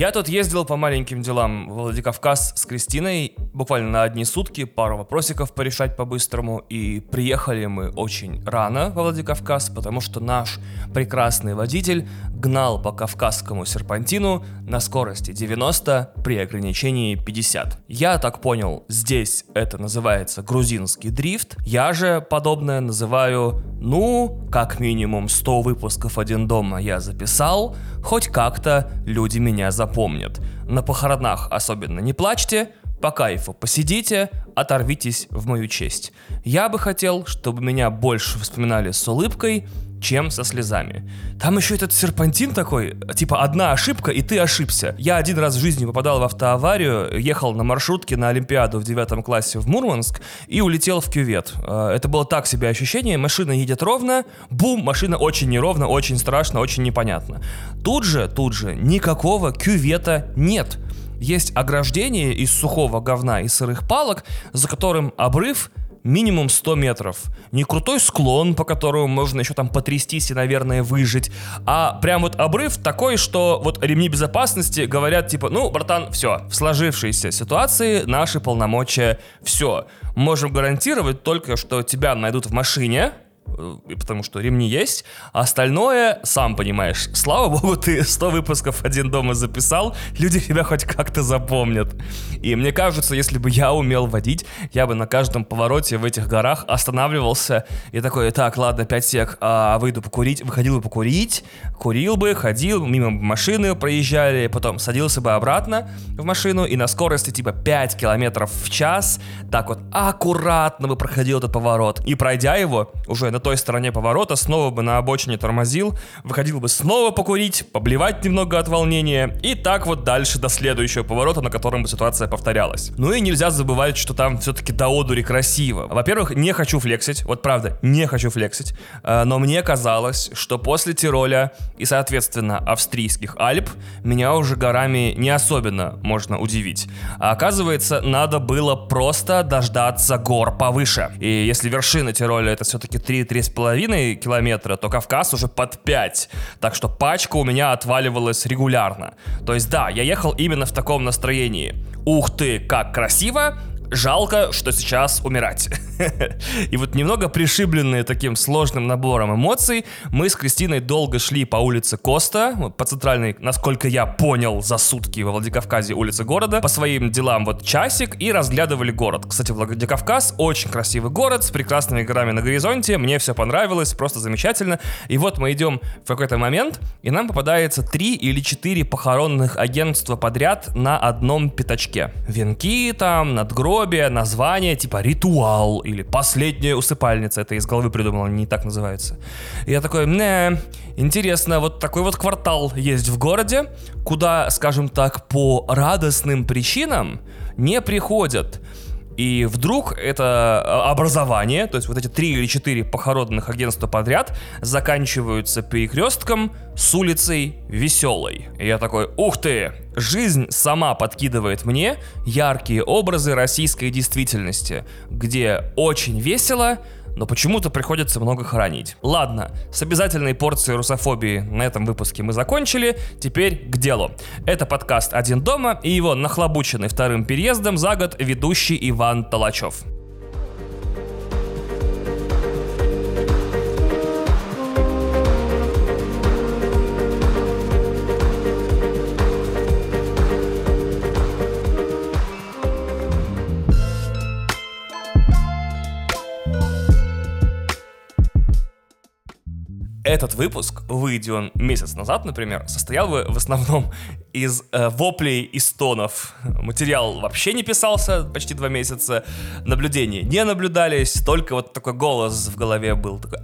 Я тут ездил по маленьким делам в Владикавказ с Кристиной, буквально на одни сутки, пару вопросиков порешать по-быстрому, и приехали мы очень рано во Владикавказ, потому что наш прекрасный водитель гнал по кавказскому серпантину на скорости 90 при ограничении 50. Я так понял, здесь это называется грузинский дрифт, я же подобное называю, ну, как минимум 100 выпусков «Один дома» я записал, хоть как-то люди меня запомнят. На похоронах особенно не плачьте, по кайфу посидите, оторвитесь в мою честь. Я бы хотел, чтобы меня больше вспоминали с улыбкой, чем со слезами. Там еще этот серпантин такой, типа одна ошибка, и ты ошибся. Я один раз в жизни попадал в автоаварию, ехал на маршрутке на Олимпиаду в девятом классе в Мурманск и улетел в кювет. Э, это было так себе ощущение, машина едет ровно, бум, машина очень неровно, очень страшно, очень непонятно. Тут же, тут же никакого кювета нет есть ограждение из сухого говна и сырых палок, за которым обрыв минимум 100 метров. Не крутой склон, по которому можно еще там потрястись и, наверное, выжить, а прям вот обрыв такой, что вот ремни безопасности говорят типа, ну, братан, все, в сложившейся ситуации наши полномочия все. Можем гарантировать только, что тебя найдут в машине, потому что ремни есть. А остальное, сам понимаешь, слава богу, ты 100 выпусков «Один дома» записал, люди тебя хоть как-то запомнят. И мне кажется, если бы я умел водить, я бы на каждом повороте в этих горах останавливался и такой, так, ладно, 5 сек, а выйду покурить, выходил бы покурить, курил бы, ходил, мимо машины проезжали, потом садился бы обратно в машину и на скорости типа 5 километров в час так вот аккуратно бы проходил этот поворот. И пройдя его, уже на той стороне поворота, снова бы на обочине тормозил, выходил бы снова покурить, поблевать немного от волнения, и так вот дальше до следующего поворота, на котором бы ситуация повторялась. Ну и нельзя забывать, что там все-таки до одури красиво. Во-первых, не хочу флексить, вот правда, не хочу флексить, э, но мне казалось, что после Тироля и, соответственно, австрийских Альп меня уже горами не особенно можно удивить. А оказывается, надо было просто дождаться гор повыше. И если вершина Тироля это все-таки 3 3,5 километра, то Кавказ уже под 5. Так что пачка у меня отваливалась регулярно. То есть да, я ехал именно в таком настроении. Ух ты, как красиво, жалко, что сейчас умирать. И вот немного пришибленные таким сложным набором эмоций, мы с Кристиной долго шли по улице Коста, по центральной, насколько я понял, за сутки во Владикавказе улице города, по своим делам вот часик и разглядывали город. Кстати, Владикавказ очень красивый город с прекрасными горами на горизонте, мне все понравилось, просто замечательно. И вот мы идем в какой-то момент, и нам попадается три или четыре похоронных агентства подряд на одном пятачке. Венки там, надгробия, название типа ритуал или «Последняя усыпальница». Это из головы придумал, они не так называются. И я такой, не, интересно, вот такой вот квартал есть в городе, куда, скажем так, по радостным причинам не приходят и вдруг это а, образование, то есть вот эти три или четыре похоронных агентства подряд заканчиваются перекрестком с улицей Веселой. И я такой, ух ты, жизнь сама подкидывает мне яркие образы российской действительности, где очень весело, но почему-то приходится много хоронить. Ладно, с обязательной порцией русофобии на этом выпуске мы закончили, теперь к делу. Это подкаст «Один дома» и его нахлобученный вторым переездом за год ведущий Иван Толачев. Этот выпуск, выйдя месяц назад, например, состоял бы в основном из э, воплей и стонов. Материал вообще не писался почти два месяца, наблюдения не наблюдались, только вот такой голос в голове был. Такой,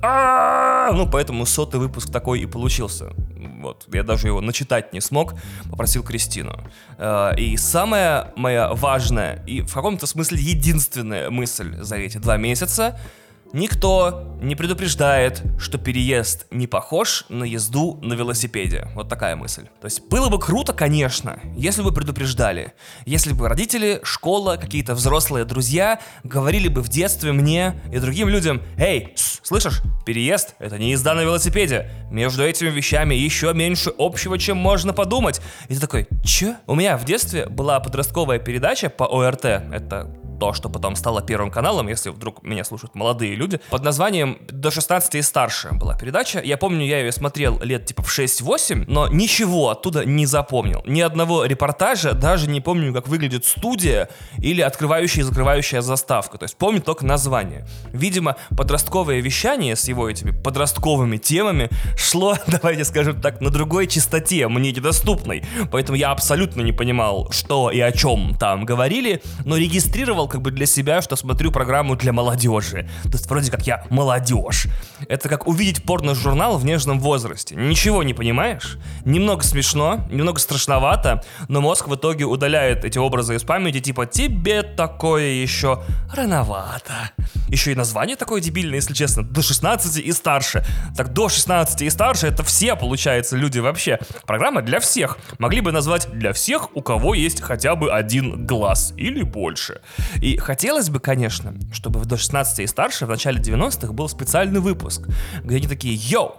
ну, поэтому сотый выпуск такой и получился. Вот, я даже его начитать не смог, попросил Кристину. Э, и самая моя важная и в каком-то смысле единственная мысль за эти два месяца — Никто не предупреждает, что переезд не похож на езду на велосипеде. Вот такая мысль. То есть было бы круто, конечно, если бы предупреждали. Если бы родители, школа, какие-то взрослые друзья говорили бы в детстве мне и другим людям, «Эй, Слышишь? Переезд — это не езда на велосипеде. Между этими вещами еще меньше общего, чем можно подумать. И ты такой, чё? У меня в детстве была подростковая передача по ОРТ. Это то, что потом стало первым каналом, если вдруг меня слушают молодые люди, под названием «До 16 и старше» была передача. Я помню, я ее смотрел лет типа в 6-8, но ничего оттуда не запомнил. Ни одного репортажа, даже не помню, как выглядит студия или открывающая и закрывающая заставка. То есть помню только название. Видимо, подростковое вещание с его этими подростковыми темами шло, давайте скажем так, на другой частоте, мне недоступной. Поэтому я абсолютно не понимал, что и о чем там говорили, но регистрировал как бы для себя, что смотрю программу для молодежи. То есть вроде как я молодежь. Это как увидеть порно-журнал в нежном возрасте. Ничего не понимаешь, немного смешно, немного страшновато, но мозг в итоге удаляет эти образы из памяти, типа тебе такое еще рановато. Еще и название такое дебильное, если честно, до 16 и старше. Так до 16 и старше это все, получается, люди вообще. Программа для всех. Могли бы назвать для всех, у кого есть хотя бы один глаз или больше. И хотелось бы, конечно, чтобы до 16 и старше в начале 90-х был специальный выпуск, где они такие, йоу,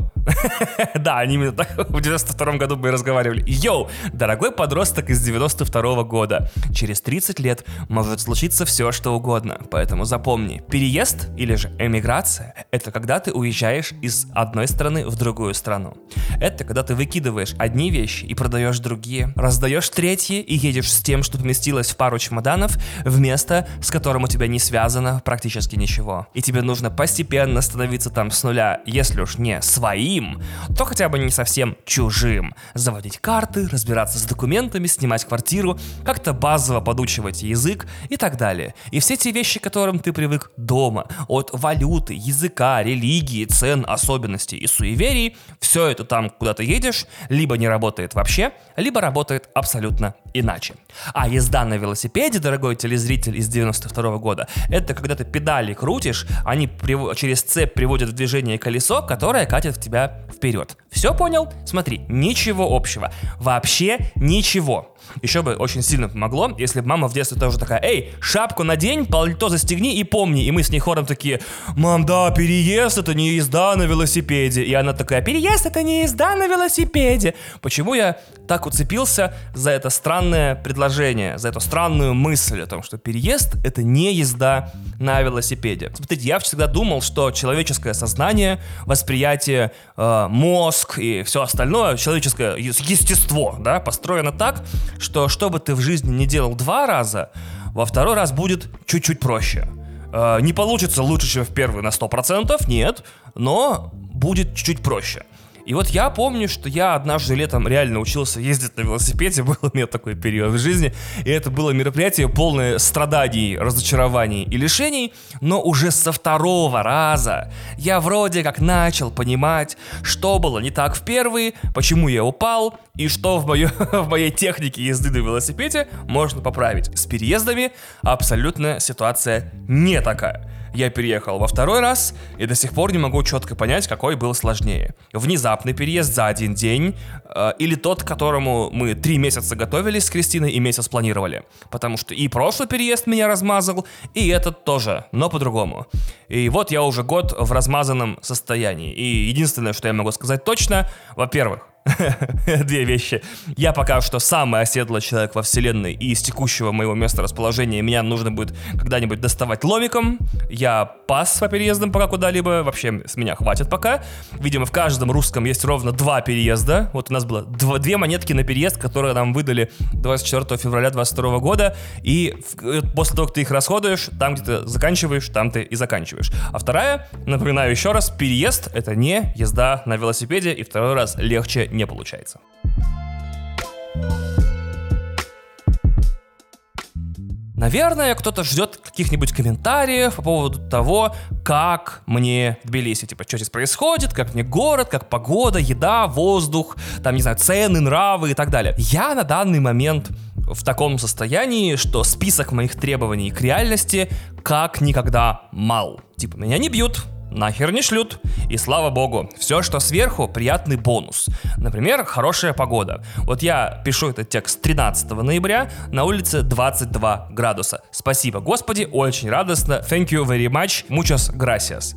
да, они именно так в 92 году и разговаривали. Йоу, дорогой подросток из 92 года, через 30 лет может случиться все, что угодно, поэтому запомни, переезд или же эмиграция — это когда ты уезжаешь из одной страны в другую страну. Это когда ты выкидываешь одни вещи и продаешь другие, раздаешь третьи и едешь с тем, что поместилось в пару чемоданов, в с которым у тебя не связано практически ничего. И тебе нужно постепенно становиться там с нуля, если уж не своим, то хотя бы не совсем чужим. Заводить карты, разбираться с документами, снимать квартиру, как-то базово подучивать язык и так далее. И все те вещи, к которым ты привык дома, от валюты, языка, религии, цен, особенностей и суеверий, все это там, куда ты едешь, либо не работает вообще, либо работает абсолютно иначе. А езда на велосипеде, дорогой телезритель из 92 -го года, это когда ты педали крутишь, они через цепь приводят в движение колесо, которое катит в тебя вперед. Все понял? Смотри, ничего общего. Вообще ничего. Еще бы очень сильно помогло, если бы мама в детстве тоже такая, эй, шапку надень, пальто застегни и помни. И мы с ней хором такие, мам, да, переезд это не езда на велосипеде. И она такая, переезд это не езда на велосипеде. Почему я так уцепился за это странное предложение, за эту странную мысль о том, что переезд это не езда на велосипеде. Смотрите, я всегда думал, что человеческое сознание, восприятие, э, мозг и все остальное, человеческое естество, да, построено так, что что бы ты в жизни не делал два раза, во второй раз будет чуть-чуть проще. Э, не получится лучше, чем в первый на 100%, нет, но будет чуть-чуть проще. И вот я помню, что я однажды летом реально учился ездить на велосипеде, был у меня такой период в жизни, и это было мероприятие полное страданий, разочарований и лишений, но уже со второго раза я вроде как начал понимать, что было не так в первый, почему я упал, и что в, моё, в моей технике езды на велосипеде можно поправить. С переездами абсолютно ситуация не такая я переехал во второй раз и до сих пор не могу четко понять, какой был сложнее. Внезапный переезд за один день э, или тот, к которому мы три месяца готовились с Кристиной и месяц планировали. Потому что и прошлый переезд меня размазал, и этот тоже, но по-другому. И вот я уже год в размазанном состоянии. И единственное, что я могу сказать точно, во-первых, Две вещи. Я пока что самый оседлый человек во вселенной, и из текущего моего места расположения меня нужно будет когда-нибудь доставать ломиком. Я пас по переездам пока куда-либо, вообще с меня хватит пока. Видимо, в каждом русском есть ровно два переезда. Вот у нас было дв- две монетки на переезд, которые нам выдали 24 февраля 22 года, и в, э, после того, как ты их расходуешь, там, где ты заканчиваешь, там ты и заканчиваешь. А вторая, напоминаю еще раз, переезд — это не езда на велосипеде, и второй раз легче не получается. Наверное, кто-то ждет каких-нибудь комментариев по поводу того, как мне Тбилиси, типа, что здесь происходит, как мне город, как погода, еда, воздух, там, не знаю, цены, нравы и так далее. Я на данный момент в таком состоянии, что список моих требований к реальности как никогда мал. Типа, меня не бьют, нахер не шлют. И слава богу, все, что сверху, приятный бонус. Например, хорошая погода. Вот я пишу этот текст 13 ноября, на улице 22 градуса. Спасибо, Господи, очень радостно. Thank you very much. Muchas gracias.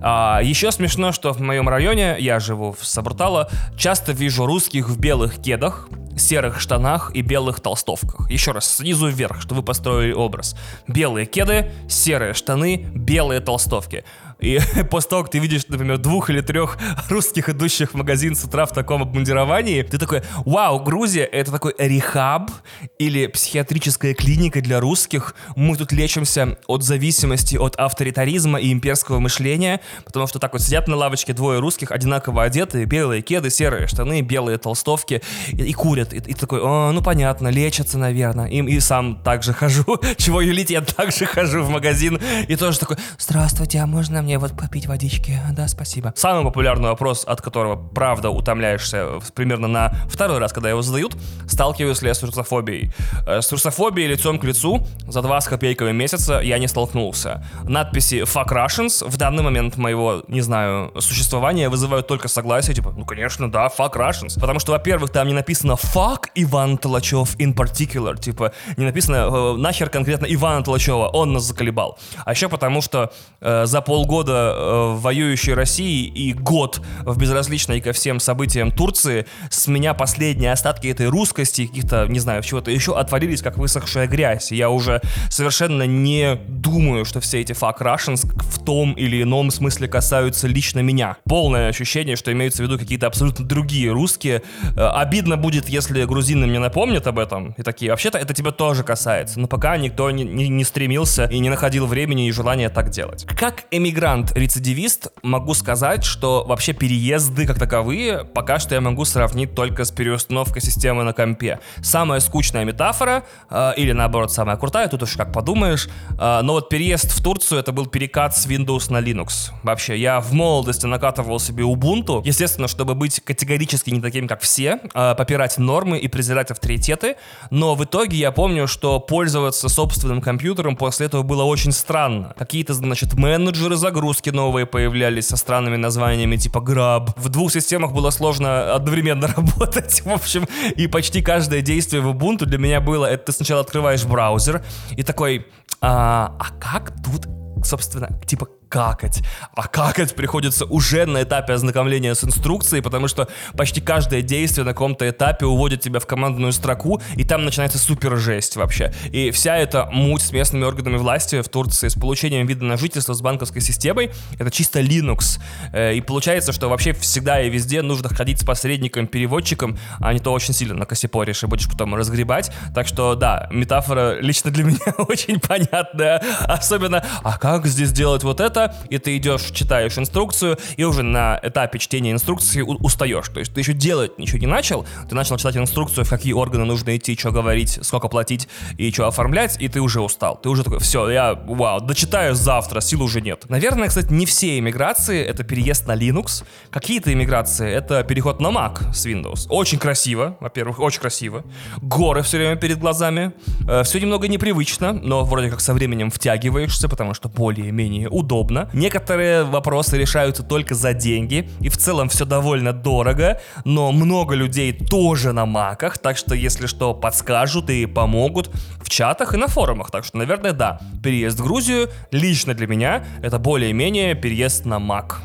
А, еще смешно, что в моем районе, я живу в Сабрутало, часто вижу русских в белых кедах, серых штанах и белых толстовках. Еще раз, снизу вверх, чтобы вы построили образ. Белые кеды, серые штаны, белые толстовки. И после того, как ты видишь, например, двух или трех русских, идущих в магазин с утра в таком обмундировании, ты такой, вау, Грузия — это такой рехаб или психиатрическая клиника для русских. Мы тут лечимся от зависимости от авторитаризма и имперского мышления, потому что так вот сидят на лавочке двое русских, одинаково одетые, белые кеды, серые штаны, белые толстовки, и, и курят. И, и такой, О, ну понятно, лечатся, наверное. И, и сам также хожу. Чего юлить, я также хожу в магазин. И тоже такой, здравствуйте, а можно мне мне вот попить водички. Да, спасибо. Самый популярный вопрос, от которого, правда, утомляешься примерно на второй раз, когда его задают, сталкиваюсь ли я с русофобией. Э, с русофобией лицом к лицу за два с копейками месяца я не столкнулся. Надписи «Fuck Russians» в данный момент моего, не знаю, существования вызывают только согласие, типа, ну, конечно, да, «Fuck Russians». Потому что, во-первых, там не написано «Fuck Иван Толачев in particular», типа, не написано э, «Нахер конкретно Ивана Толачева, он нас заколебал». А еще потому, что э, за полгода года э, в воюющей России и год в безразличной ко всем событиям Турции, с меня последние остатки этой русскости, каких-то, не знаю, чего-то еще отвалились, как высохшая грязь. Я уже совершенно не думаю, что все эти fuck Russians в том или ином смысле касаются лично меня. Полное ощущение, что имеются в виду какие-то абсолютно другие русские. Э, обидно будет, если грузины мне напомнят об этом, и такие, вообще-то это тебя тоже касается. Но пока никто не, не, не стремился и не находил времени и желания так делать. Как эмигрант мигрант-рецидивист, могу сказать, что вообще переезды как таковые пока что я могу сравнить только с переустановкой системы на компе. Самая скучная метафора, э, или наоборот самая крутая, тут уж как подумаешь, э, но вот переезд в Турцию это был перекат с Windows на Linux. Вообще, я в молодости накатывал себе Ubuntu, естественно, чтобы быть категорически не таким, как все, э, попирать нормы и презирать авторитеты, но в итоге я помню, что пользоваться собственным компьютером после этого было очень странно. Какие-то, значит, менеджеры загрузки загрузки новые появлялись со странными названиями типа Grab. В двух системах было сложно одновременно работать, в общем, и почти каждое действие в Ubuntu для меня было, это ты сначала открываешь браузер и такой, а, а как тут собственно, типа какать. А какать приходится уже на этапе ознакомления с инструкцией, потому что почти каждое действие на каком-то этапе уводит тебя в командную строку, и там начинается супер жесть вообще. И вся эта муть с местными органами власти в Турции с получением вида на жительство с банковской системой, это чисто Linux. Э, и получается, что вообще всегда и везде нужно ходить с посредником, переводчиком, а не то очень сильно на косипоришь и будешь потом разгребать. Так что да, метафора лично для меня очень понятная. Особенно, а как здесь делать вот это? Что и ты идешь, читаешь инструкцию, и уже на этапе чтения инструкции устаешь. То есть ты еще делать ничего не начал, ты начал читать инструкцию, в какие органы нужно идти, что говорить, сколько платить и что оформлять, и ты уже устал. Ты уже такой, все, я, вау, дочитаю завтра, сил уже нет. Наверное, кстати, не все иммиграции — это переезд на Linux. Какие-то иммиграции — это переход на Mac с Windows. Очень красиво, во-первых, очень красиво. Горы все время перед глазами. Э, все немного непривычно, но вроде как со временем втягиваешься, потому что более-менее удобно удобно. Некоторые вопросы решаются только за деньги, и в целом все довольно дорого, но много людей тоже на маках, так что если что, подскажут и помогут в чатах и на форумах. Так что, наверное, да, переезд в Грузию лично для меня это более-менее переезд на мак.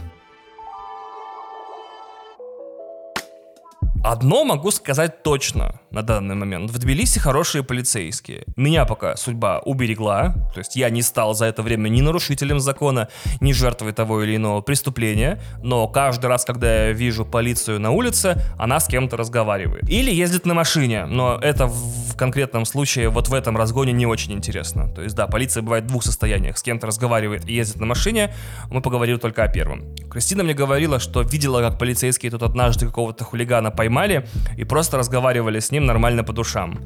Одно могу сказать точно на данный момент. В Тбилиси хорошие полицейские. Меня пока судьба уберегла. То есть я не стал за это время ни нарушителем закона, ни жертвой того или иного преступления. Но каждый раз, когда я вижу полицию на улице, она с кем-то разговаривает. Или ездит на машине. Но это в конкретном случае, вот в этом разгоне не очень интересно. То есть да, полиция бывает в двух состояниях. С кем-то разговаривает и ездит на машине. Мы поговорили только о первом. Кристина мне говорила, что видела, как полицейские тут однажды какого-то хулигана поймали и просто разговаривали с ним нормально по душам.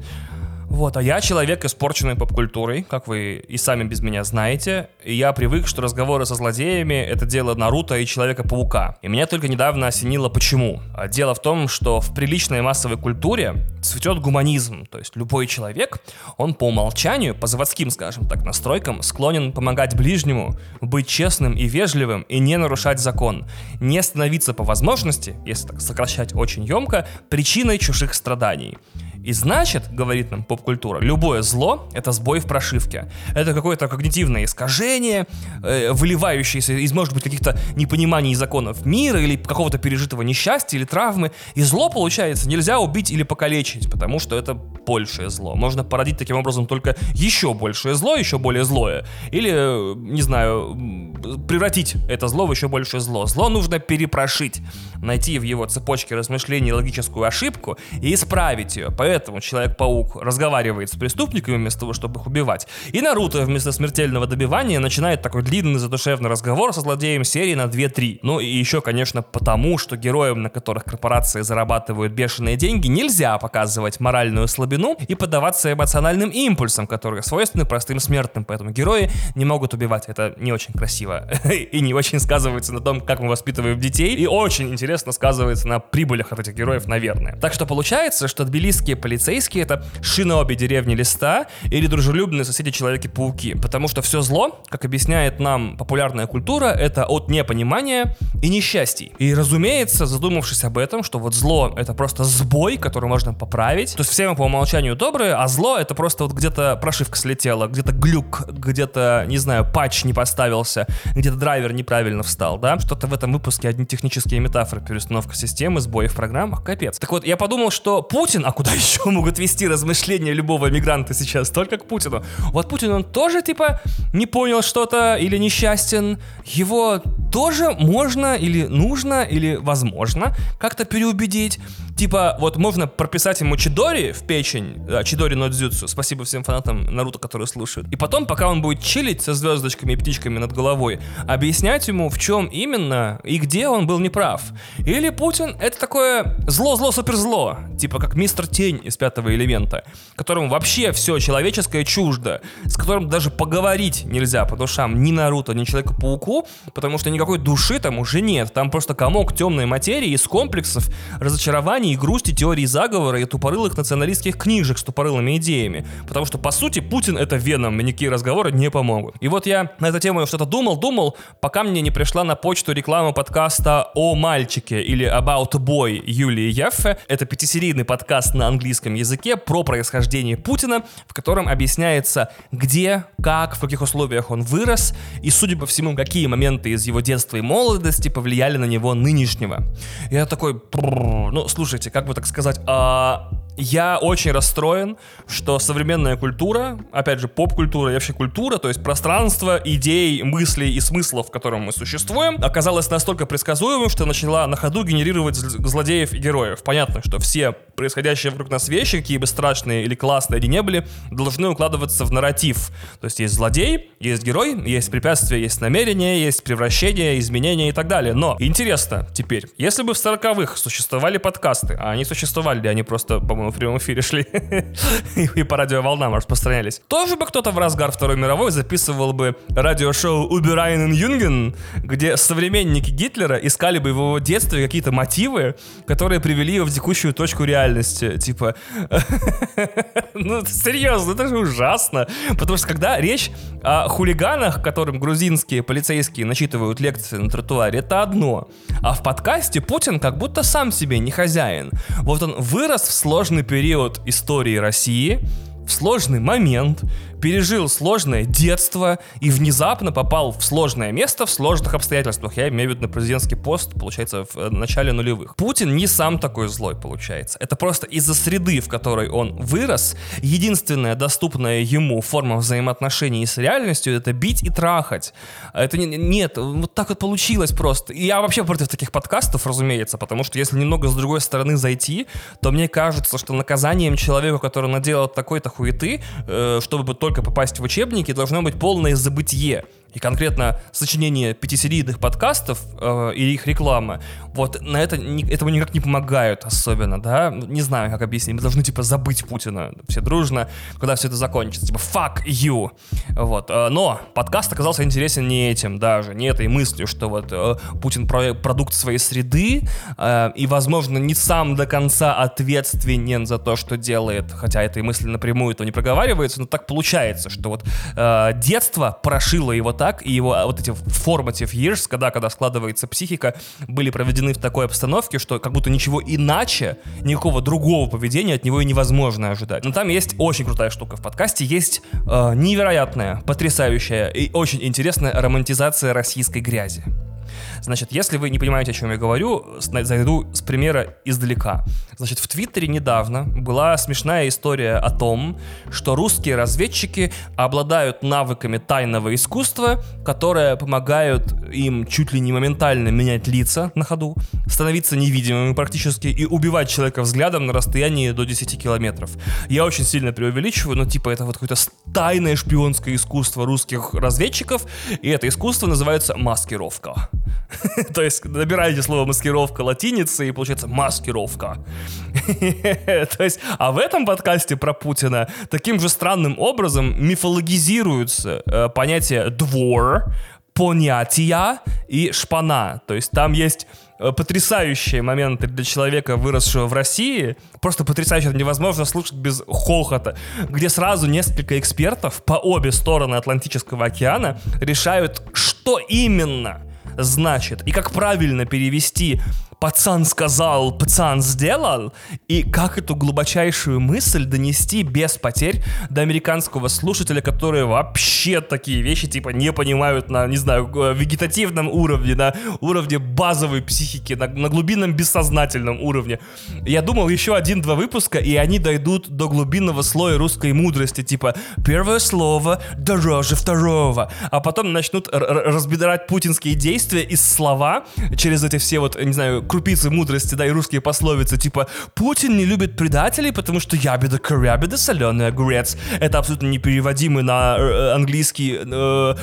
Вот, а я человек, испорченный поп-культурой, как вы и сами без меня знаете. И я привык, что разговоры со злодеями — это дело Наруто и Человека-паука. И меня только недавно осенило почему. А дело в том, что в приличной массовой культуре цветет гуманизм. То есть любой человек, он по умолчанию, по заводским, скажем так, настройкам, склонен помогать ближнему, быть честным и вежливым и не нарушать закон. Не становиться по возможности, если так сокращать очень емко, причиной чужих страданий. И значит, говорит нам поп-культура, любое зло — это сбой в прошивке. Это какое-то когнитивное искажение, э, выливающееся из, может быть, каких-то непониманий законов мира или какого-то пережитого несчастья или травмы. И зло, получается, нельзя убить или покалечить, потому что это большее зло. Можно породить таким образом только еще большее зло, еще более злое. Или, э, не знаю, превратить это зло в еще большее зло. Зло нужно перепрошить, найти в его цепочке размышлений логическую ошибку и исправить ее. Поэтому Поэтому Человек-паук разговаривает с преступниками вместо того, чтобы их убивать. И Наруто вместо смертельного добивания начинает такой длинный задушевный разговор со злодеем серии на 2-3. Ну и еще, конечно, потому, что героям, на которых корпорации зарабатывают бешеные деньги, нельзя показывать моральную слабину и поддаваться эмоциональным импульсам, которые свойственны простым смертным. Поэтому герои не могут убивать. Это не очень красиво и не очень сказывается на том, как мы воспитываем детей. И очень интересно сказывается на прибылях от этих героев, наверное. Так что получается, что тбилисские полицейские — это шиноби деревни Листа или дружелюбные соседи Человеки-пауки. Потому что все зло, как объясняет нам популярная культура, это от непонимания и несчастий. И разумеется, задумавшись об этом, что вот зло — это просто сбой, который можно поправить. То есть все мы по умолчанию добрые, а зло — это просто вот где-то прошивка слетела, где-то глюк, где-то, не знаю, патч не поставился, где-то драйвер неправильно встал, да? Что-то в этом выпуске одни технические метафоры, переустановка системы, сбои в программах, капец. Так вот, я подумал, что Путин, а куда еще еще могут вести размышления любого мигранта сейчас, только к Путину. Вот Путин, он тоже, типа, не понял что-то или несчастен. Его тоже можно или нужно или возможно как-то переубедить. Типа, вот можно прописать ему Чидори в печень, Чидори Нодзюцу, спасибо всем фанатам Наруто, которые слушают. И потом, пока он будет чилить со звездочками и птичками над головой, объяснять ему, в чем именно и где он был неправ. Или Путин — это такое зло-зло-суперзло, типа как мистер Тень из пятого элемента, которому вообще все человеческое чуждо, с которым даже поговорить нельзя по душам ни Наруто, ни Человеку-пауку, потому что никакой души там уже нет. Там просто комок темной материи из комплексов, разочарований грусти, теории заговора и тупорылых националистских книжек с тупорылыми идеями. Потому что, по сути, Путин это Веном, и никакие разговоры не помогут. И вот я на эту тему что-то думал, думал, пока мне не пришла на почту реклама подкаста о мальчике или About Boy Юлии Яффе. Это пятисерийный подкаст на английском английском языке про происхождение Путина, в котором объясняется, где, как, в каких условиях он вырос, и, судя по всему, какие моменты из его детства и молодости повлияли на него нынешнего. Я такой, ну, слушайте, как бы так сказать, а я очень расстроен, что современная культура, опять же, поп-культура и вообще культура, то есть пространство идей, мыслей и смыслов, в котором мы существуем, оказалось настолько предсказуемым, что начала на ходу генерировать злодеев и героев. Понятно, что все происходящие вокруг нас вещи, какие бы страшные или классные они не были, должны укладываться в нарратив. То есть есть злодей, есть герой, есть препятствие, есть намерение, есть превращение, изменения и так далее. Но интересно теперь, если бы в 40-х существовали подкасты, а они существовали, они просто, по-моему, по-моему, в прямом эфире шли и по радиоволнам распространялись. Тоже бы кто-то в разгар Второй мировой записывал бы радиошоу Уберайнен Юнген, где современники Гитлера искали бы в его детстве какие-то мотивы, которые привели его в текущую точку реальности. Типа, ну серьезно, это же ужасно. Потому что когда речь о хулиганах, которым грузинские полицейские начитывают лекции на тротуаре, это одно. А в подкасте Путин как будто сам себе не хозяин. Вот он вырос в сложном сложный период истории России, в сложный момент, пережил сложное детство и внезапно попал в сложное место в сложных обстоятельствах. Я имею в виду на президентский пост, получается, в э, начале нулевых. Путин не сам такой злой, получается. Это просто из-за среды, в которой он вырос, единственная доступная ему форма взаимоотношений с реальностью — это бить и трахать. Это не, нет, вот так вот получилось просто. И я вообще против таких подкастов, разумеется, потому что если немного с другой стороны зайти, то мне кажется, что наказанием человеку, который наделал такой-то хуеты, э, чтобы только попасть в учебники, должно быть полное забытие и конкретно сочинение пятисерийных подкастов э, их реклама, вот на это ни, этому никак не помогают особенно, да, не знаю, как объяснить, мы должны, типа, забыть Путина все дружно, когда все это закончится, типа, fuck you, вот, э, но подкаст оказался интересен не этим даже, не этой мыслью, что вот э, Путин про продукт своей среды, э, и, возможно, не сам до конца ответственен за то, что делает, хотя этой мысли напрямую это не проговаривается, но так получается, что вот э, детство прошило его так, и его а, вот эти formative years, когда, когда складывается психика, были проведены в такой обстановке, что как будто ничего иначе, никакого другого поведения от него и невозможно ожидать. Но там есть очень крутая штука в подкасте, есть э, невероятная, потрясающая и очень интересная романтизация российской грязи. Значит, если вы не понимаете, о чем я говорю, зайду с примера издалека. Значит, в Твиттере недавно была смешная история о том, что русские разведчики обладают навыками тайного искусства, которые помогают им чуть ли не моментально менять лица на ходу, становиться невидимыми практически и убивать человека взглядом на расстоянии до 10 километров. Я очень сильно преувеличиваю, но типа это вот какое-то тайное шпионское искусство русских разведчиков, и это искусство называется маскировка. То есть набираете слово маскировка латиницы и получается маскировка. То есть, а в этом подкасте про Путина таким же странным образом мифологизируются э, понятия двор, понятия и шпана. То есть там есть э, потрясающие моменты для человека, выросшего в России, просто потрясающе, это невозможно слушать без хохота, где сразу несколько экспертов по обе стороны Атлантического океана решают, что именно значит и как правильно перевести пацан сказал, пацан сделал, и как эту глубочайшую мысль донести без потерь до американского слушателя, которые вообще такие вещи типа не понимают на, не знаю, вегетативном уровне, на уровне базовой психики, на, на глубинном бессознательном уровне. Я думал еще один-два выпуска, и они дойдут до глубинного слоя русской мудрости, типа первое слово дороже второго, а потом начнут разбирать путинские действия из слова через эти все вот, не знаю, крупицы мудрости, да, и русские пословицы, типа «Путин не любит предателей, потому что ябеда корябеда соленый огурец». Это абсолютно непереводимый на э, английский э,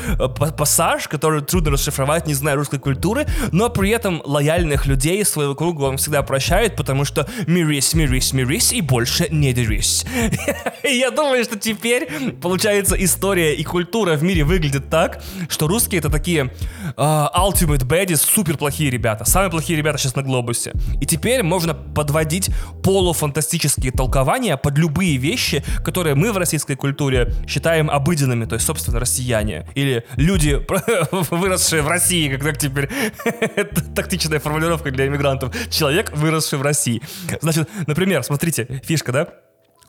пассаж, который трудно расшифровать, не зная русской культуры, но при этом лояльных людей своего круга он всегда прощает, потому что мирись, мирись, мирись и больше не дерись. Я думаю, что теперь, получается, история и культура в мире выглядит так, что русские это такие ultimate baddies, супер плохие ребята. Самые плохие ребята сейчас на глобусе. И теперь можно подводить полуфантастические толкования под любые вещи, которые мы в российской культуре считаем обыденными, то есть, собственно, россияне. Или люди, выросшие в России, как так теперь тактичная формулировка для иммигрантов. Человек, выросший в России. Значит, например, смотрите, фишка, да?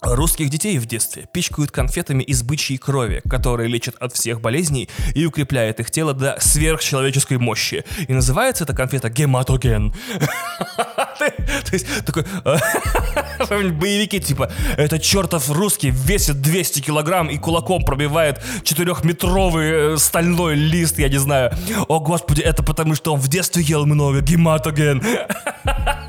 Русских детей в детстве пичкают конфетами из бычьей крови, которые лечат от всех болезней и укрепляют их тело до сверхчеловеческой мощи. И называется эта конфета гематоген. То есть такой... Боевики типа, это чертов русский весит 200 килограмм и кулаком пробивает четырехметровый э, стальной лист, я не знаю. О господи, это потому что он в детстве ел много гематоген.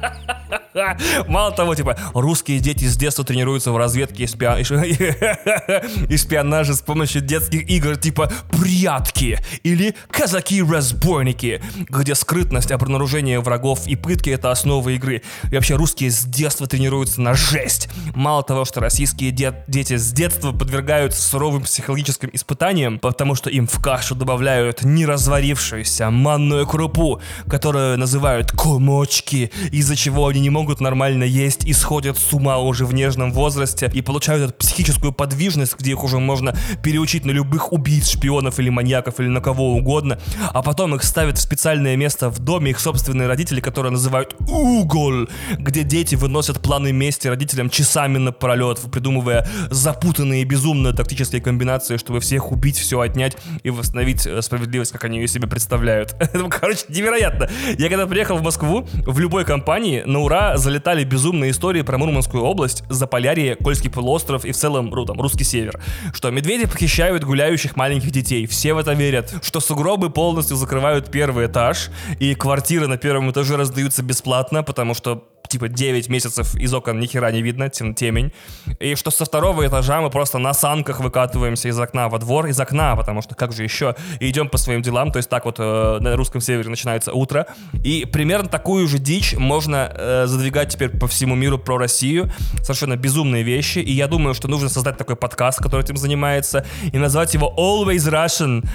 Мало того, типа, русские дети с детства тренируются в разведке и, спион... и шпионаже с помощью детских игр типа «Прятки» или «Казаки-разбойники», где скрытность, обнаружение врагов и пытки — это основа игры. И вообще русские с детства тренируются на жесть. Мало того, что российские де- дети с детства подвергаются суровым психологическим испытаниям, потому что им в кашу добавляют неразварившуюся манную крупу, которую называют комочки, из-за чего они не могут могут нормально есть и сходят с ума уже в нежном возрасте и получают эту психическую подвижность, где их уже можно переучить на любых убийц, шпионов или маньяков или на кого угодно, а потом их ставят в специальное место в доме их собственные родители, которые называют уголь, где дети выносят планы мести родителям часами напролет, придумывая запутанные безумные тактические комбинации, чтобы всех убить, все отнять и восстановить э, справедливость, как они ее себе представляют. Короче, невероятно. Я когда приехал в Москву, в любой компании на ура залетали безумные истории про Мурманскую область, Заполярье, Кольский полуостров и в целом там, русский север. Что медведи похищают гуляющих маленьких детей. Все в это верят. Что сугробы полностью закрывают первый этаж, и квартиры на первом этаже раздаются бесплатно, потому что типа 9 месяцев из окон ни хера не видно, темень. И что со второго этажа мы просто на санках выкатываемся из окна во двор, из окна, потому что как же еще, и идем по своим делам, то есть так вот э, на русском севере начинается утро. И примерно такую же дичь можно э, задвигать теперь по всему миру про Россию. Совершенно безумные вещи. И я думаю, что нужно создать такой подкаст, который этим занимается, и назвать его Always Russian.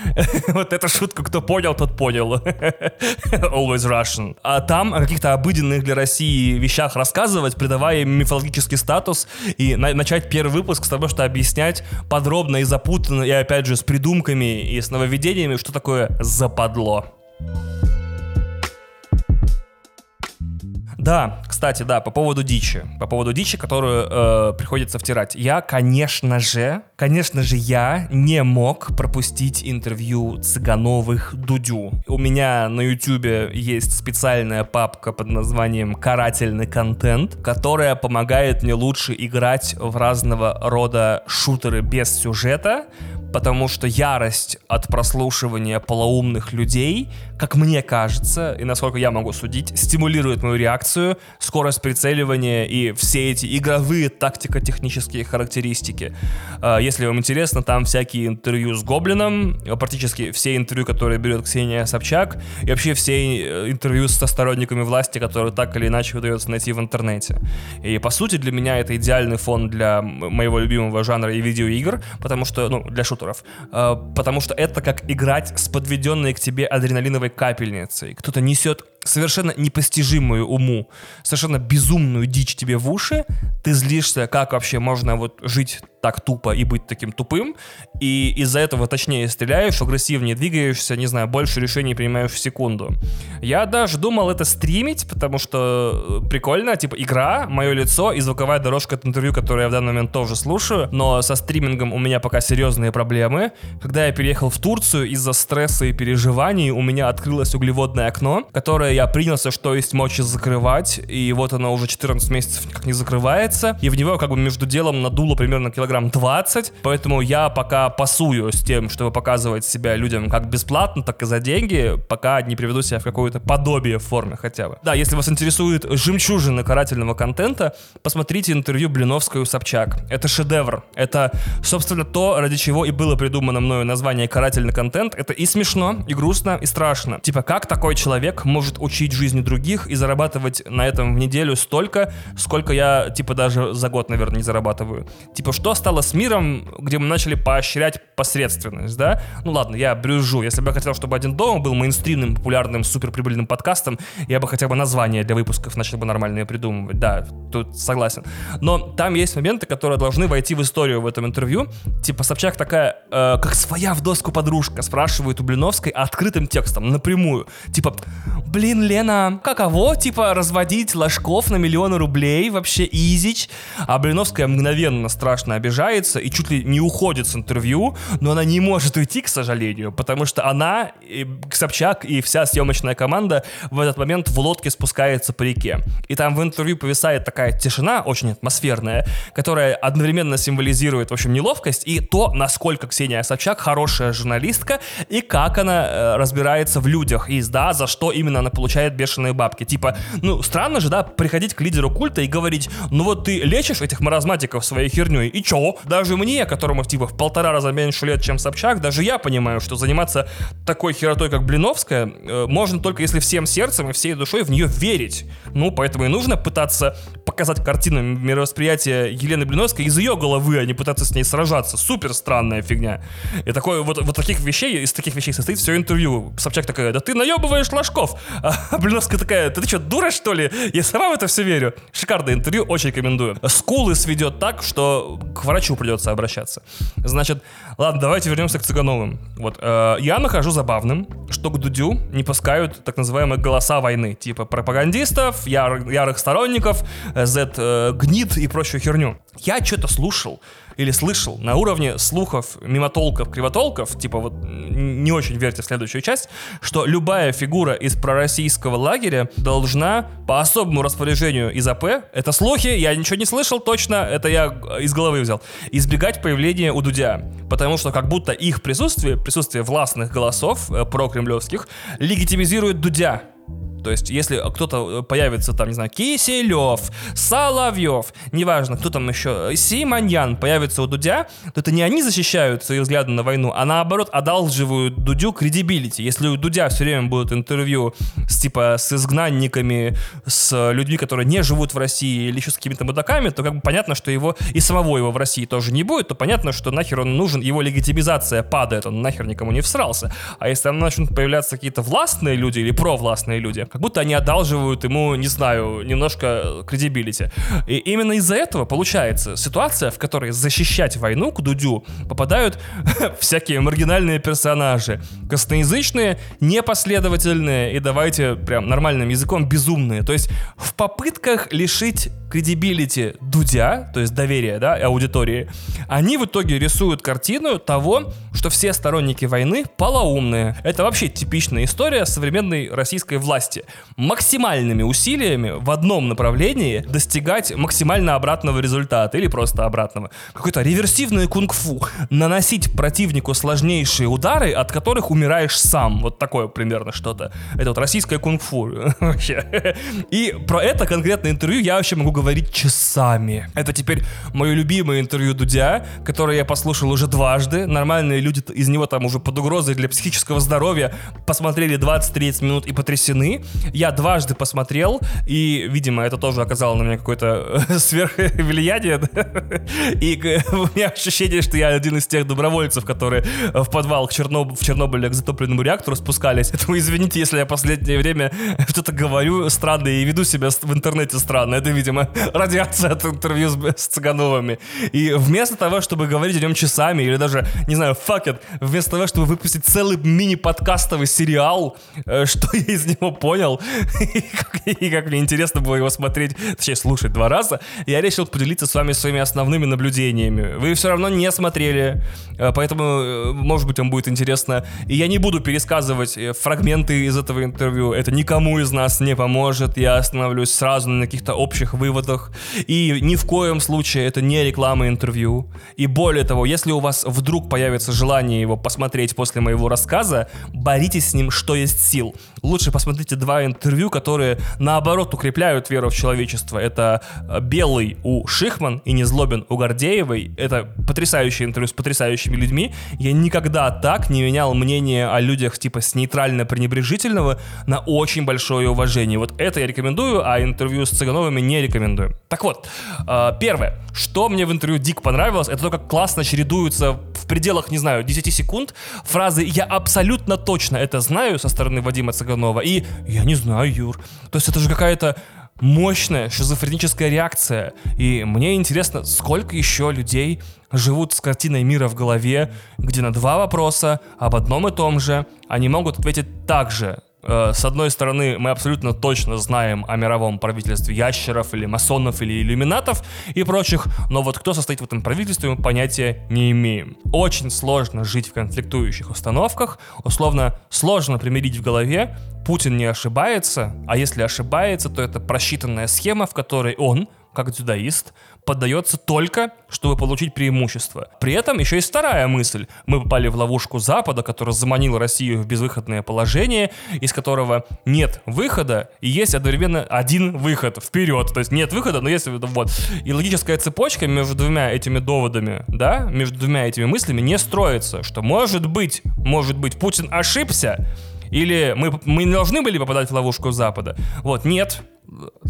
вот эта шутка, кто понял, тот понял. Always Russian. А там о каких-то обыденных для России вещах рассказывать, придавая им мифологический статус, и на- начать первый выпуск с того, что объяснять подробно и запутанно, и опять же с придумками и с нововведениями, что такое западло. Да, кстати, да, по поводу дичи. По поводу дичи, которую э, приходится втирать. Я, конечно же, конечно же, я не мог пропустить интервью Цыгановых Дудю. У меня на ютюбе есть специальная папка под названием «Карательный контент», которая помогает мне лучше играть в разного рода шутеры без сюжета, потому что ярость от прослушивания полоумных людей, как мне кажется, и насколько я могу судить, стимулирует мою реакцию, скорость прицеливания и все эти игровые тактико-технические характеристики. А, если вам интересно, там всякие интервью с Гоблином, практически все интервью, которые берет Ксения Собчак, и вообще все э, интервью со сторонниками власти, которые так или иначе удается найти в интернете. И по сути для меня это идеальный фон для моего любимого жанра и видеоигр, потому что, ну, для шутеров авторов, э, потому что это как играть с подведенной к тебе адреналиновой капельницей. Кто-то несет совершенно непостижимую уму, совершенно безумную дичь тебе в уши, ты злишься, как вообще можно вот жить так тупо и быть таким тупым, и из-за этого точнее стреляешь, агрессивнее двигаешься, не знаю, больше решений принимаешь в секунду. Я даже думал это стримить, потому что э, прикольно, типа игра, мое лицо и звуковая дорожка от интервью, которую я в данный момент тоже слушаю, но со стримингом у меня пока серьезные проблемы. Когда я переехал в Турцию, из-за стресса и переживаний у меня открылось углеводное окно, которое я принялся, что есть мочи закрывать, и вот оно уже 14 месяцев никак не закрывается, и в него как бы между делом надуло примерно килограмм 20, поэтому я пока пасую с тем, чтобы показывать себя людям как бесплатно, так и за деньги, пока не приведу себя в какое-то подобие формы хотя бы. Да, если вас интересует жемчужины карательного контента, посмотрите интервью Блиновской у Собчак. Это шедевр. Это, собственно, то, ради чего и было придумано мною название карательный контент. Это и смешно, и грустно, и страшно. Типа, как такой человек может учить жизни других и зарабатывать на этом в неделю столько, сколько я, типа, даже за год, наверное, не зарабатываю. Типа, что стало с миром, где мы начали поощрять посредственность, да? Ну ладно, я брюжу. Если бы я хотел, чтобы «Один дома» был мейнстримным, популярным, суперприбыльным подкастом, я бы хотя бы название для выпусков начал бы нормальные придумывать. Да, тут согласен. Но там есть моменты, которые должны войти в историю в этом интервью. Типа, Собчак такая, э, как своя в доску подружка, спрашивает у Блиновской открытым текстом, напрямую. Типа, блин, Лена, каково, типа, разводить ложков на миллионы рублей, вообще изич. А Блиновская мгновенно страшно обижается и чуть ли не уходит с интервью, но она не может уйти, к сожалению, потому что она, и Собчак и вся съемочная команда в этот момент в лодке спускается по реке. И там в интервью повисает такая тишина, очень атмосферная, которая одновременно символизирует, в общем, неловкость и то, насколько Ксения Собчак хорошая журналистка и как она э, разбирается в людях, и да, за что именно она получает бешеные бабки. Типа, ну, странно же, да, приходить к лидеру культа и говорить, ну вот ты лечишь этих маразматиков своей херней, и чё? Даже мне, которому, типа, в полтора раза меньше лет, чем Собчак, даже я понимаю, что заниматься такой херотой, как Блиновская, э, можно только если всем сердцем и всей душой в нее верить. Ну, поэтому и нужно пытаться показать картину мировосприятия Елены Блиновской из ее головы, а не пытаться с ней сражаться. Супер странная фигня. И такое, вот, вот таких вещей, из таких вещей состоит все интервью. Собчак такая, да ты наебываешь ложков. А Блиновская такая, ты, ты что, дура что ли? Я сама в это все верю. Шикарное интервью, очень рекомендую. Скулы сведет так, что к врачу придется обращаться. Значит, ладно, давайте вернемся к Цыгановым. Вот, э, я нахожу забавным, что к Дудю не пускают так называемые голоса войны, типа пропагандистов, яр, ярых сторонников, Z-гнид э, и прочую херню. Я что-то слушал, или слышал на уровне слухов, мимотолков, кривотолков, типа вот не очень верьте в следующую часть, что любая фигура из пророссийского лагеря должна по особому распоряжению из АП, это слухи, я ничего не слышал точно, это я из головы взял, избегать появления у Дудя, потому что как будто их присутствие, присутствие властных голосов э, прокремлевских, легитимизирует Дудя, То есть, если кто-то появится там, не знаю, Киселев, Соловьев, неважно, кто там еще, Симоньян появится у Дудя, то это не они защищают свои взгляды на войну, а наоборот одалживают Дудю кредибилити. Если у Дудя все время будут интервью с типа с изгнанниками, с людьми, которые не живут в России или еще с какими-то мудаками, то как бы понятно, что его и самого его в России тоже не будет, то понятно, что нахер он нужен, его легитимизация падает, он нахер никому не всрался. А если там начнут появляться какие-то властные люди или провластные люди, как будто они одалживают ему, не знаю, немножко кредибилити. И именно из-за этого получается ситуация, в которой защищать войну к Дудю попадают всякие маргинальные персонажи. Косноязычные, непоследовательные и давайте прям нормальным языком безумные. То есть в попытках лишить кредибилити Дудя, то есть доверия, да, аудитории, они в итоге рисуют картину того, что все сторонники войны полоумные. Это вообще типичная история современной российской власти. Максимальными усилиями в одном направлении достигать максимально обратного результата или просто обратного. Какое-то реверсивное кунг-фу. Наносить противнику сложнейшие удары, от которых умираешь сам. Вот такое примерно что-то. Это вот российское кунг-фу вообще. И про это конкретное интервью я вообще могу говорить часами. Это теперь мое любимое интервью Дудя, которое я послушал уже дважды. Нормальные люди из него там уже под угрозой для психического здоровья посмотрели 20-30 минут и потрясены. Я дважды посмотрел, и, видимо, это тоже оказало на меня какое-то сверхвлияние. И у меня ощущение, что я один из тех добровольцев, которые в подвал к Черноб... в Чернобыле к затопленному реактору спускались. Поэтому извините, если я последнее время что-то говорю странно и веду себя в интернете странно. Это, видимо, радиация от интервью с, с Цыгановыми. И вместо того, чтобы говорить о нем часами, или даже, не знаю, fuck it, вместо того, чтобы выпустить целый мини-подкастовый сериал, э, что я из него понял, как, и как мне интересно было его смотреть, точнее, слушать два раза, я решил поделиться с вами своими основными наблюдениями. Вы все равно не смотрели, э, поэтому, э, может быть, вам будет интересно. И я не буду пересказывать фрагменты из этого интервью, это никому из нас не поможет, я остановлюсь сразу на каких-то общих выводах, и ни в коем случае это не реклама интервью. И более того, если у вас вдруг появится желание его посмотреть после моего рассказа, боритесь с ним, что есть сил. Лучше посмотрите два интервью, которые наоборот укрепляют веру в человечество. Это э, «Белый» у Шихман и «Незлобин» у Гордеевой. Это потрясающее интервью с потрясающими людьми. Я никогда так не менял мнение о людях типа с нейтрально-пренебрежительного на очень большое уважение. Вот это я рекомендую, а интервью с Цыгановыми не рекомендую. Так вот, э, первое, что мне в интервью дико понравилось, это то, как классно чередуются в пределах, не знаю, 10 секунд фразы «я абсолютно точно это знаю» со стороны Вадима Цыганова и «я не знаю, Юр». То есть это же какая-то мощная шизофреническая реакция. И мне интересно, сколько еще людей живут с картиной мира в голове, где на два вопроса об одном и том же они могут ответить так же, с одной стороны, мы абсолютно точно знаем о мировом правительстве ящеров или масонов или иллюминатов и прочих, но вот кто состоит в этом правительстве, мы понятия не имеем. Очень сложно жить в конфликтующих установках, условно сложно примирить в голове, Путин не ошибается, а если ошибается, то это просчитанная схема, в которой он, как дзюдоист, поддается только, чтобы получить преимущество. При этом еще есть вторая мысль. Мы попали в ловушку Запада, которая заманила Россию в безвыходное положение, из которого нет выхода, и есть одновременно один выход вперед. То есть нет выхода, но есть вот. И логическая цепочка между двумя этими доводами, да, между двумя этими мыслями не строится, что может быть, может быть, Путин ошибся, или мы, мы не должны были попадать в ловушку Запада. Вот, нет,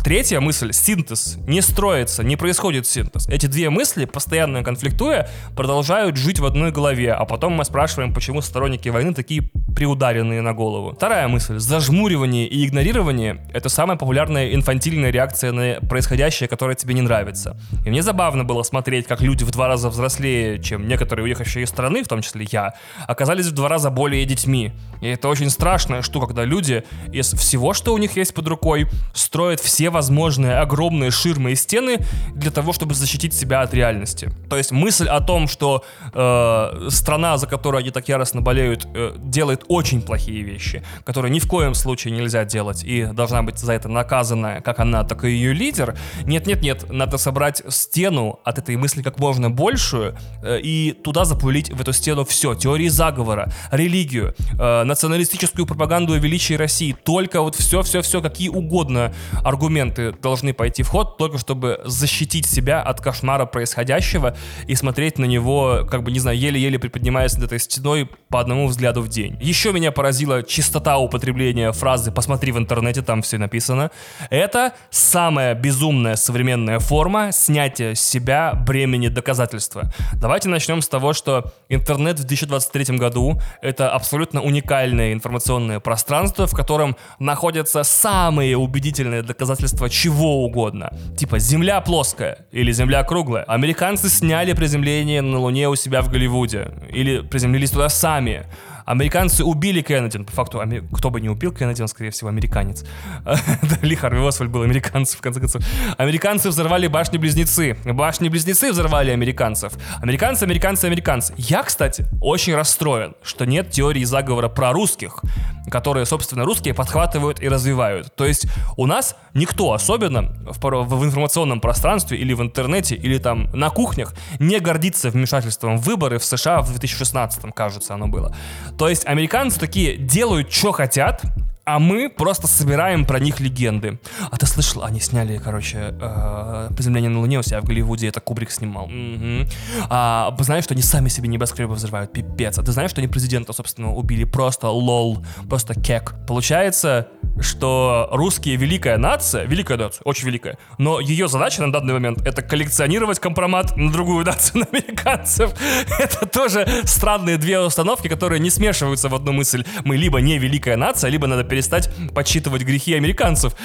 Третья мысль — синтез. Не строится, не происходит синтез. Эти две мысли, постоянно конфликтуя, продолжают жить в одной голове, а потом мы спрашиваем, почему сторонники войны такие приударенные на голову. Вторая мысль — зажмуривание и игнорирование — это самая популярная инфантильная реакция на происходящее, которое тебе не нравится. И мне забавно было смотреть, как люди в два раза взрослее, чем некоторые уехавшие из страны, в том числе я, оказались в два раза более детьми. И это очень страшная штука, когда люди из всего, что у них есть под рукой, строят все возможные огромные ширмы и стены для того, чтобы защитить себя от реальности. То есть мысль о том, что э, страна, за которую они так яростно болеют, э, делает очень плохие вещи, которые ни в коем случае нельзя делать и должна быть за это наказана как она, так и ее лидер. Нет-нет-нет, надо собрать стену от этой мысли как можно большую э, и туда запулить в эту стену все. Теории заговора, религию, э, националистическую пропаганду о величии России. Только вот все-все-все, какие угодно аргументы должны пойти в ход, только чтобы защитить себя от кошмара происходящего и смотреть на него, как бы, не знаю, еле-еле приподнимаясь над этой стеной по одному взгляду в день. Еще меня поразила чистота употребления фразы «посмотри в интернете, там все написано». Это самая безумная современная форма снятия с себя бремени доказательства. Давайте начнем с того, что интернет в 2023 году — это абсолютно уникальное информационное пространство, в котором находятся самые убедительные доказательства чего угодно. Типа «Земля плоская» или «Земля круглая». Американцы сняли приземление на Луне у себя в Голливуде. Или приземлились туда сами. Американцы убили Кеннеди. По факту, кто бы не убил Кеннеди, он, скорее всего, американец. Ли Харви Освальд был американцем, в конце концов. Американцы взорвали башни-близнецы. Башни-близнецы взорвали американцев. Американцы, американцы, американцы. Я, кстати, очень расстроен, что нет теории заговора про русских, которые, собственно, русские подхватывают и развивают. То есть у нас никто особенно в, в информационном пространстве или в интернете, или там на кухнях не гордится вмешательством в выборы в США в 2016, кажется, оно было. То есть американцы такие делают, что хотят, а мы просто собираем про них легенды. А ты слышал, они сняли, короче, э, «Приземление на Луне» у себя в Голливуде, это Кубрик снимал. Угу. А, знаешь, что они сами себе небоскребы взрывают, пипец. А ты знаешь, что они президента, собственно, убили просто лол, просто кек. Получается, что русские великая нация, великая нация, очень великая, но ее задача на данный момент это коллекционировать компромат на другую нацию, на американцев. Это тоже странные две установки, которые не смешиваются в одну мысль. Мы либо не великая нация, либо надо перестать подсчитывать грехи американцев.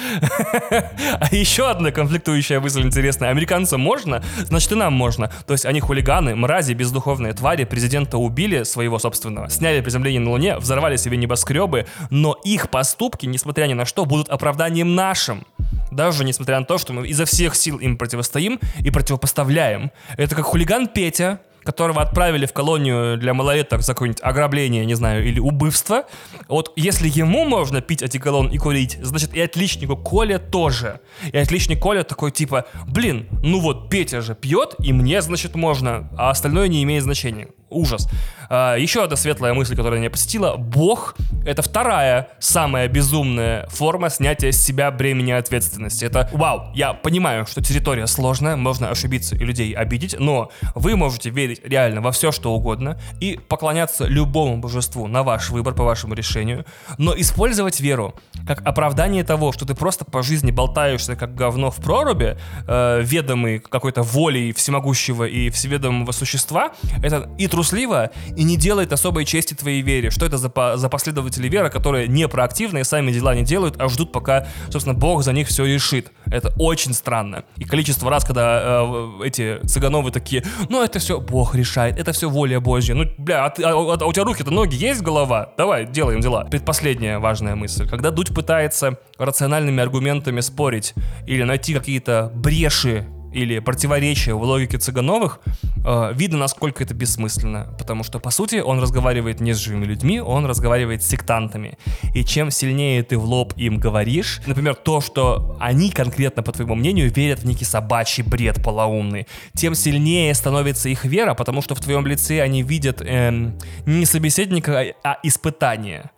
А еще одна конфликтующая мысль интересная. Американцам можно, значит и нам можно. То есть они хулиганы, мрази, бездуховные твари, президента убили своего собственного, сняли приземление на Луне, взорвали себе небоскребы, но их поступки, несмотря ни на что, будут оправданием нашим даже несмотря на то, что мы изо всех сил им противостоим и противопоставляем. Это как хулиган Петя, которого отправили в колонию для малолеток за какое-нибудь ограбление, не знаю, или убывство, вот если ему можно пить одеколон и курить, значит и отличнику Коле тоже. И отличник Коля такой типа, блин, ну вот Петя же пьет, и мне, значит, можно, а остальное не имеет значения ужас. А, еще одна светлая мысль, которая меня посетила. Бог — это вторая самая безумная форма снятия с себя бремени ответственности. Это, вау, я понимаю, что территория сложная, можно ошибиться и людей обидеть, но вы можете верить реально во все, что угодно и поклоняться любому божеству на ваш выбор по вашему решению, но использовать веру как оправдание того, что ты просто по жизни болтаешься как говно в проруби, э, ведомый какой-то волей всемогущего и всеведомого существа, это и труд трусливо и не делает особой чести твоей вере. Что это за, по, за последователи веры, которые не проактивные, сами дела не делают, а ждут, пока, собственно, Бог за них все решит. Это очень странно. И количество раз, когда э, эти цыгановы такие, ну это все Бог решает, это все воля Божья. Ну, бля, а, а, а, а у тебя руки-то ноги есть, голова? Давай, делаем дела. Предпоследняя важная мысль. Когда Дудь пытается рациональными аргументами спорить или найти какие-то бреши или противоречия в логике Цыгановых, э, видно, насколько это бессмысленно. Потому что, по сути, он разговаривает не с живыми людьми, он разговаривает с сектантами. И чем сильнее ты в лоб им говоришь, например, то, что они конкретно, по твоему мнению, верят в некий собачий бред полоумный, тем сильнее становится их вера, потому что в твоем лице они видят эм, не собеседника, а испытание.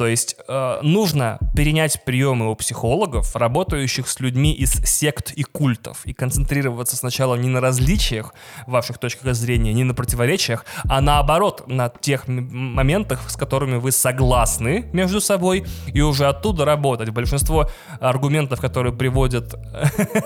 То есть э, нужно перенять приемы у психологов, работающих с людьми из сект и культов, и концентрироваться сначала не на различиях ваших точках зрения, не на противоречиях, а наоборот, на тех моментах, с которыми вы согласны между собой, и уже оттуда работать. Большинство аргументов, которые приводят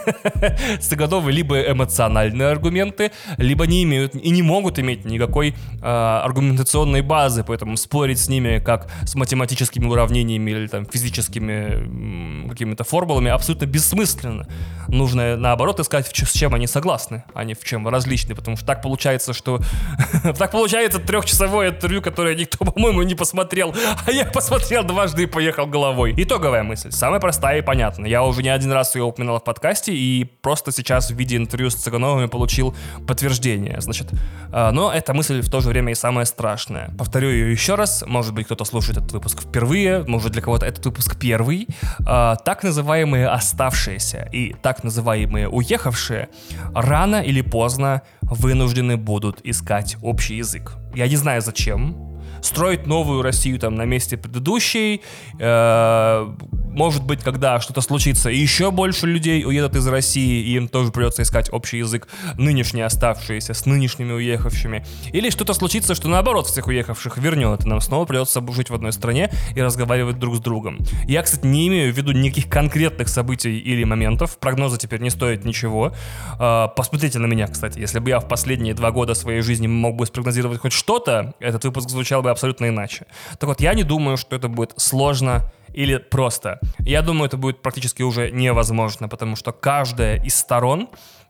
Цыгановы, либо эмоциональные аргументы, либо не имеют и не могут иметь никакой э, аргументационной базы, поэтому спорить с ними как с математическим математическими уравнениями или там физическими какими-то формулами абсолютно бессмысленно. Нужно, наоборот, искать, с чем они согласны, а не в чем различны, потому что так получается, что... так получается трехчасовое интервью, которое никто, по-моему, не посмотрел, а я посмотрел дважды и поехал головой. Итоговая мысль, самая простая и понятная. Я уже не один раз ее упоминал в подкасте, и просто сейчас в виде интервью с Цыгановыми получил подтверждение. Значит, а, но эта мысль в то же время и самая страшная. Повторю ее еще раз, может быть, кто-то слушает этот выпуск впервые, может, для кого-то этот выпуск первый. А, так называемые оставшиеся и так называемые уехавшие рано или поздно вынуждены будут искать общий язык. Я не знаю зачем, строить новую Россию там на месте предыдущей. Э, может быть, когда что-то случится, еще больше людей уедут из России, и им тоже придется искать общий язык, нынешние оставшиеся с нынешними уехавшими. Или что-то случится, что наоборот всех уехавших вернет, и нам снова придется жить в одной стране и разговаривать друг с другом. Я, кстати, не имею в виду никаких конкретных событий или моментов, прогнозы теперь не стоят ничего. Э, посмотрите на меня, кстати, если бы я в последние два года своей жизни мог бы спрогнозировать хоть что-то, этот выпуск звучал бы абсолютно иначе. Так вот, я не думаю, что это будет сложно или просто. Я думаю, это будет практически уже невозможно, потому что каждая из сторон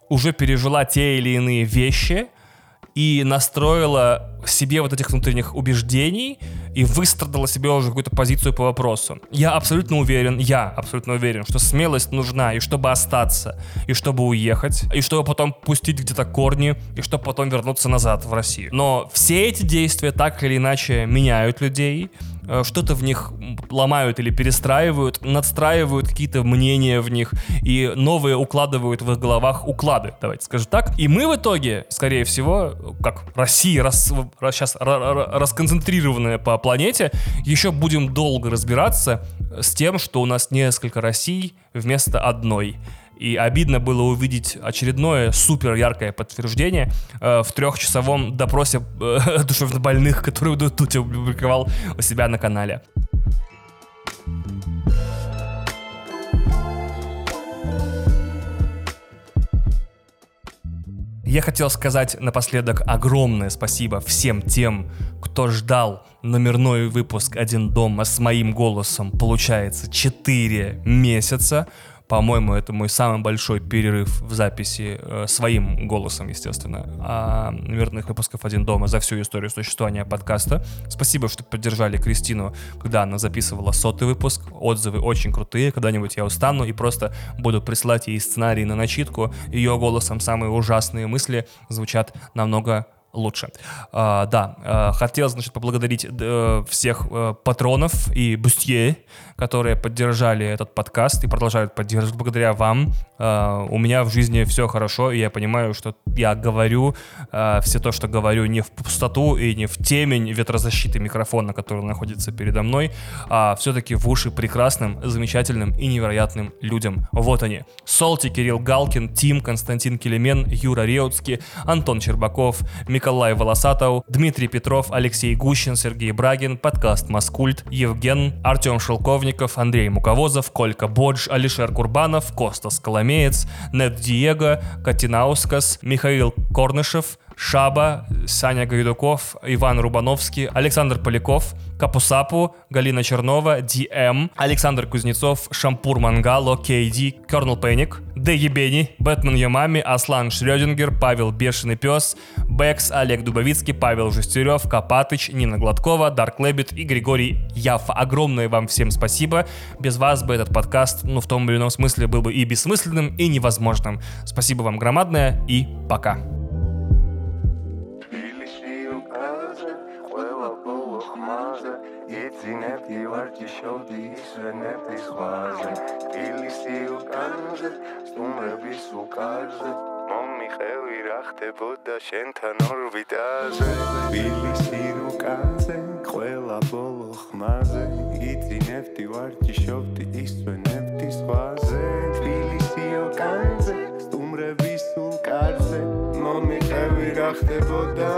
уже пережила те или иные вещи и настроила себе вот этих внутренних убеждений и выстрадала себе уже какую-то позицию по вопросу. Я абсолютно уверен, я абсолютно уверен, что смелость нужна и чтобы остаться, и чтобы уехать, и чтобы потом пустить где-то корни, и чтобы потом вернуться назад в Россию. Но все эти действия так или иначе меняют людей, что-то в них ломают или перестраивают, надстраивают какие-то мнения в них и новые укладывают в их головах уклады, давайте скажем так. И мы в итоге, скорее всего, как Россия рас, сейчас расконцентрированная по планете, еще будем долго разбираться с тем, что у нас несколько Россий вместо одной. И обидно было увидеть очередное супер яркое подтверждение э, в трехчасовом допросе э, душевнобольных, который тут опубликовал у себя на канале. Я хотел сказать напоследок огромное спасибо всем тем, кто ждал номерной выпуск «Один дома» с моим голосом, получается, 4 месяца. По-моему, это мой самый большой перерыв в записи э, своим голосом, естественно, а номерных выпусков «Один дома» за всю историю существования подкаста. Спасибо, что поддержали Кристину, когда она записывала сотый выпуск. Отзывы очень крутые. Когда-нибудь я устану и просто буду присылать ей сценарий на начитку. Ее голосом самые ужасные мысли звучат намного лучше. А, да, а, хотел, значит, поблагодарить э, всех э, патронов и бустье, которые поддержали этот подкаст и продолжают поддерживать благодаря вам. А, у меня в жизни все хорошо, и я понимаю, что я говорю а, все то, что говорю, не в пустоту и не в темень ветрозащиты микрофона, который находится передо мной, а все-таки в уши прекрасным, замечательным и невероятным людям. Вот они. Солти, Кирилл Галкин, Тим, Константин Келемен, Юра Реутский, Антон Чербаков, Николай Волосатов, Дмитрий Петров, Алексей Гущин, Сергей Брагин, подкаст Маскульт, Евген, Артем Шелков, Полковников, Андрей Муковозов, Колька Бодж, Алишер Курбанов, Костас Коломеец, Нед Диего, Катинаускас, Михаил Корнышев, Шаба, Саня Гайдуков, Иван Рубановский, Александр Поляков, Капусапу, Галина Чернова, ДМ, Александр Кузнецов, Шампур Мангало, Кейди, Кернел Пэник, Дэги Бенни, Бэтмен Ямами, Аслан Шрёдингер, Павел Бешеный Пес, Бэкс, Олег Дубовицкий, Павел Жестерев, Копатыч, Нина Гладкова, Дарк Лэббит и Григорий Яф. Огромное вам всем спасибо. Без вас бы этот подкаст, ну, в том или ином смысле, был бы и бессмысленным, и невозможным. Спасибо вам громадное и пока. სხვაზე თბილისი უკანზე სტუმრების უკარზე მომიყევი რა ხდებოდა შენთან ორბიტაზე? თბილისი უკანზე ყველა ბოლო ხმაზე. იცინებდი ვარჯიშობდი ისვენებდი სხვაზე თბილისი უკანზე სტუმრების უკარზე მომიყევი რა ხდებოდა